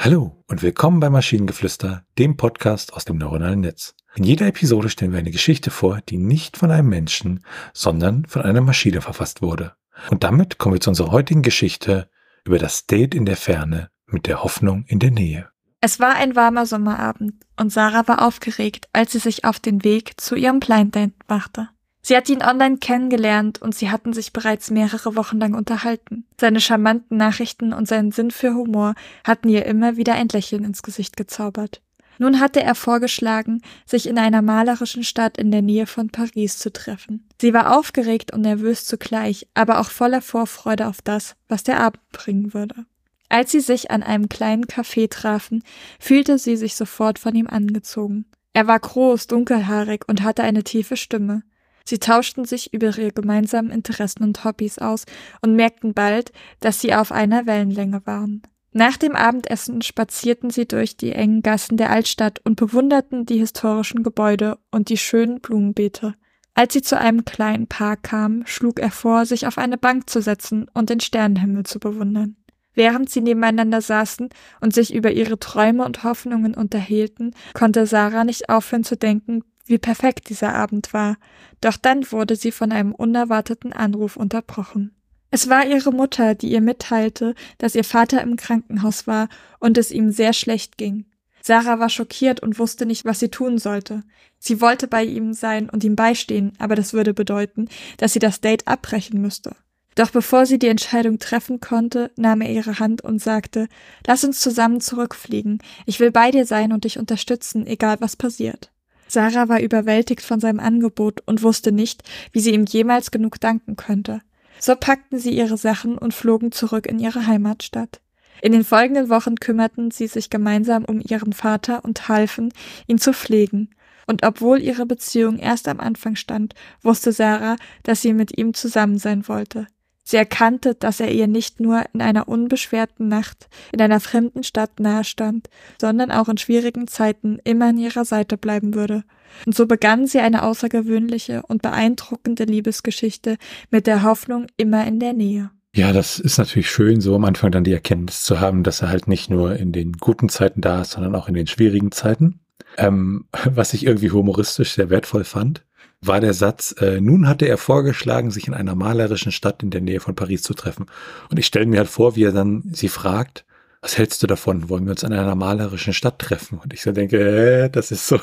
Hallo und willkommen bei Maschinengeflüster, dem Podcast aus dem neuronalen Netz. In jeder Episode stellen wir eine Geschichte vor, die nicht von einem Menschen, sondern von einer Maschine verfasst wurde. Und damit kommen wir zu unserer heutigen Geschichte über das Date in der Ferne mit der Hoffnung in der Nähe. Es war ein warmer Sommerabend und Sarah war aufgeregt, als sie sich auf den Weg zu ihrem Blind Date machte. Sie hatte ihn online kennengelernt und sie hatten sich bereits mehrere Wochen lang unterhalten. Seine charmanten Nachrichten und seinen Sinn für Humor hatten ihr immer wieder ein Lächeln ins Gesicht gezaubert. Nun hatte er vorgeschlagen, sich in einer malerischen Stadt in der Nähe von Paris zu treffen. Sie war aufgeregt und nervös zugleich, aber auch voller Vorfreude auf das, was der Abend bringen würde. Als sie sich an einem kleinen Café trafen, fühlte sie sich sofort von ihm angezogen. Er war groß, dunkelhaarig und hatte eine tiefe Stimme. Sie tauschten sich über ihre gemeinsamen Interessen und Hobbys aus und merkten bald, dass sie auf einer Wellenlänge waren. Nach dem Abendessen spazierten sie durch die engen Gassen der Altstadt und bewunderten die historischen Gebäude und die schönen Blumenbeete. Als sie zu einem kleinen Park kamen, schlug er vor, sich auf eine Bank zu setzen und den Sternenhimmel zu bewundern. Während sie nebeneinander saßen und sich über ihre Träume und Hoffnungen unterhielten, konnte Sarah nicht aufhören zu denken, wie perfekt dieser Abend war, doch dann wurde sie von einem unerwarteten Anruf unterbrochen. Es war ihre Mutter, die ihr mitteilte, dass ihr Vater im Krankenhaus war und es ihm sehr schlecht ging. Sarah war schockiert und wusste nicht, was sie tun sollte. Sie wollte bei ihm sein und ihm beistehen, aber das würde bedeuten, dass sie das Date abbrechen müsste. Doch bevor sie die Entscheidung treffen konnte, nahm er ihre Hand und sagte, Lass uns zusammen zurückfliegen. Ich will bei dir sein und dich unterstützen, egal was passiert. Sarah war überwältigt von seinem Angebot und wusste nicht, wie sie ihm jemals genug danken könnte. So packten sie ihre Sachen und flogen zurück in ihre Heimatstadt. In den folgenden Wochen kümmerten sie sich gemeinsam um ihren Vater und halfen, ihn zu pflegen. Und obwohl ihre Beziehung erst am Anfang stand, wusste Sarah, dass sie mit ihm zusammen sein wollte. Sie erkannte, dass er ihr nicht nur in einer unbeschwerten Nacht in einer fremden Stadt nahestand, sondern auch in schwierigen Zeiten immer an ihrer Seite bleiben würde. Und so begann sie eine außergewöhnliche und beeindruckende Liebesgeschichte mit der Hoffnung immer in der Nähe. Ja, das ist natürlich schön, so am Anfang dann die Erkenntnis zu haben, dass er halt nicht nur in den guten Zeiten da ist, sondern auch in den schwierigen Zeiten. Ähm, was ich irgendwie humoristisch sehr wertvoll fand war der Satz, äh, nun hatte er vorgeschlagen, sich in einer malerischen Stadt in der Nähe von Paris zu treffen. Und ich stelle mir halt vor, wie er dann sie fragt, was hältst du davon? Wollen wir uns in einer malerischen Stadt treffen? Und ich so denke, äh, das ist so,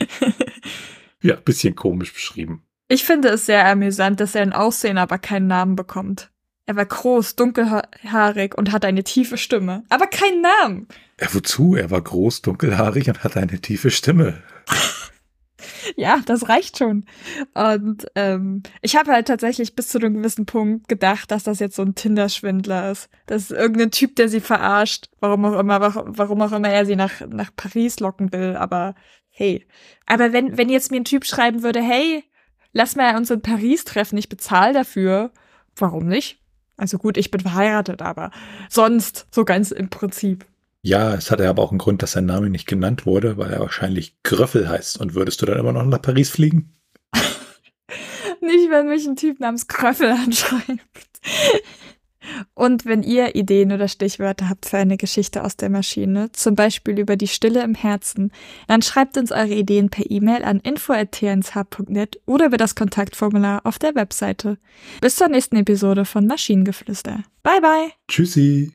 ja, bisschen komisch beschrieben. Ich finde es sehr amüsant, dass er ein Aussehen, aber keinen Namen bekommt. Er war groß, dunkelhaarig und hatte eine tiefe Stimme, aber keinen Namen. Ja, wozu? Er war groß, dunkelhaarig und hatte eine tiefe Stimme. ja, das reicht schon. Und ähm, ich habe halt tatsächlich bis zu einem gewissen Punkt gedacht, dass das jetzt so ein Tinder-Schwindler ist. Das ist irgendein Typ, der sie verarscht, warum auch immer, warum auch immer er sie nach, nach Paris locken will, aber hey. Aber wenn, wenn jetzt mir ein Typ schreiben würde, hey, lass mal uns in Paris treffen, ich bezahle dafür, warum nicht? Also gut, ich bin verheiratet, aber sonst so ganz im Prinzip. Ja, es hatte aber auch einen Grund, dass sein Name nicht genannt wurde, weil er wahrscheinlich Gröffel heißt. Und würdest du dann immer noch nach Paris fliegen? nicht, wenn mich ein Typ namens Gröffel anschreibt. Und wenn ihr Ideen oder Stichwörter habt für eine Geschichte aus der Maschine, zum Beispiel über die Stille im Herzen, dann schreibt uns eure Ideen per E-Mail an info.tnsh.net oder über das Kontaktformular auf der Webseite. Bis zur nächsten Episode von Maschinengeflüster. Bye bye. Tschüssi.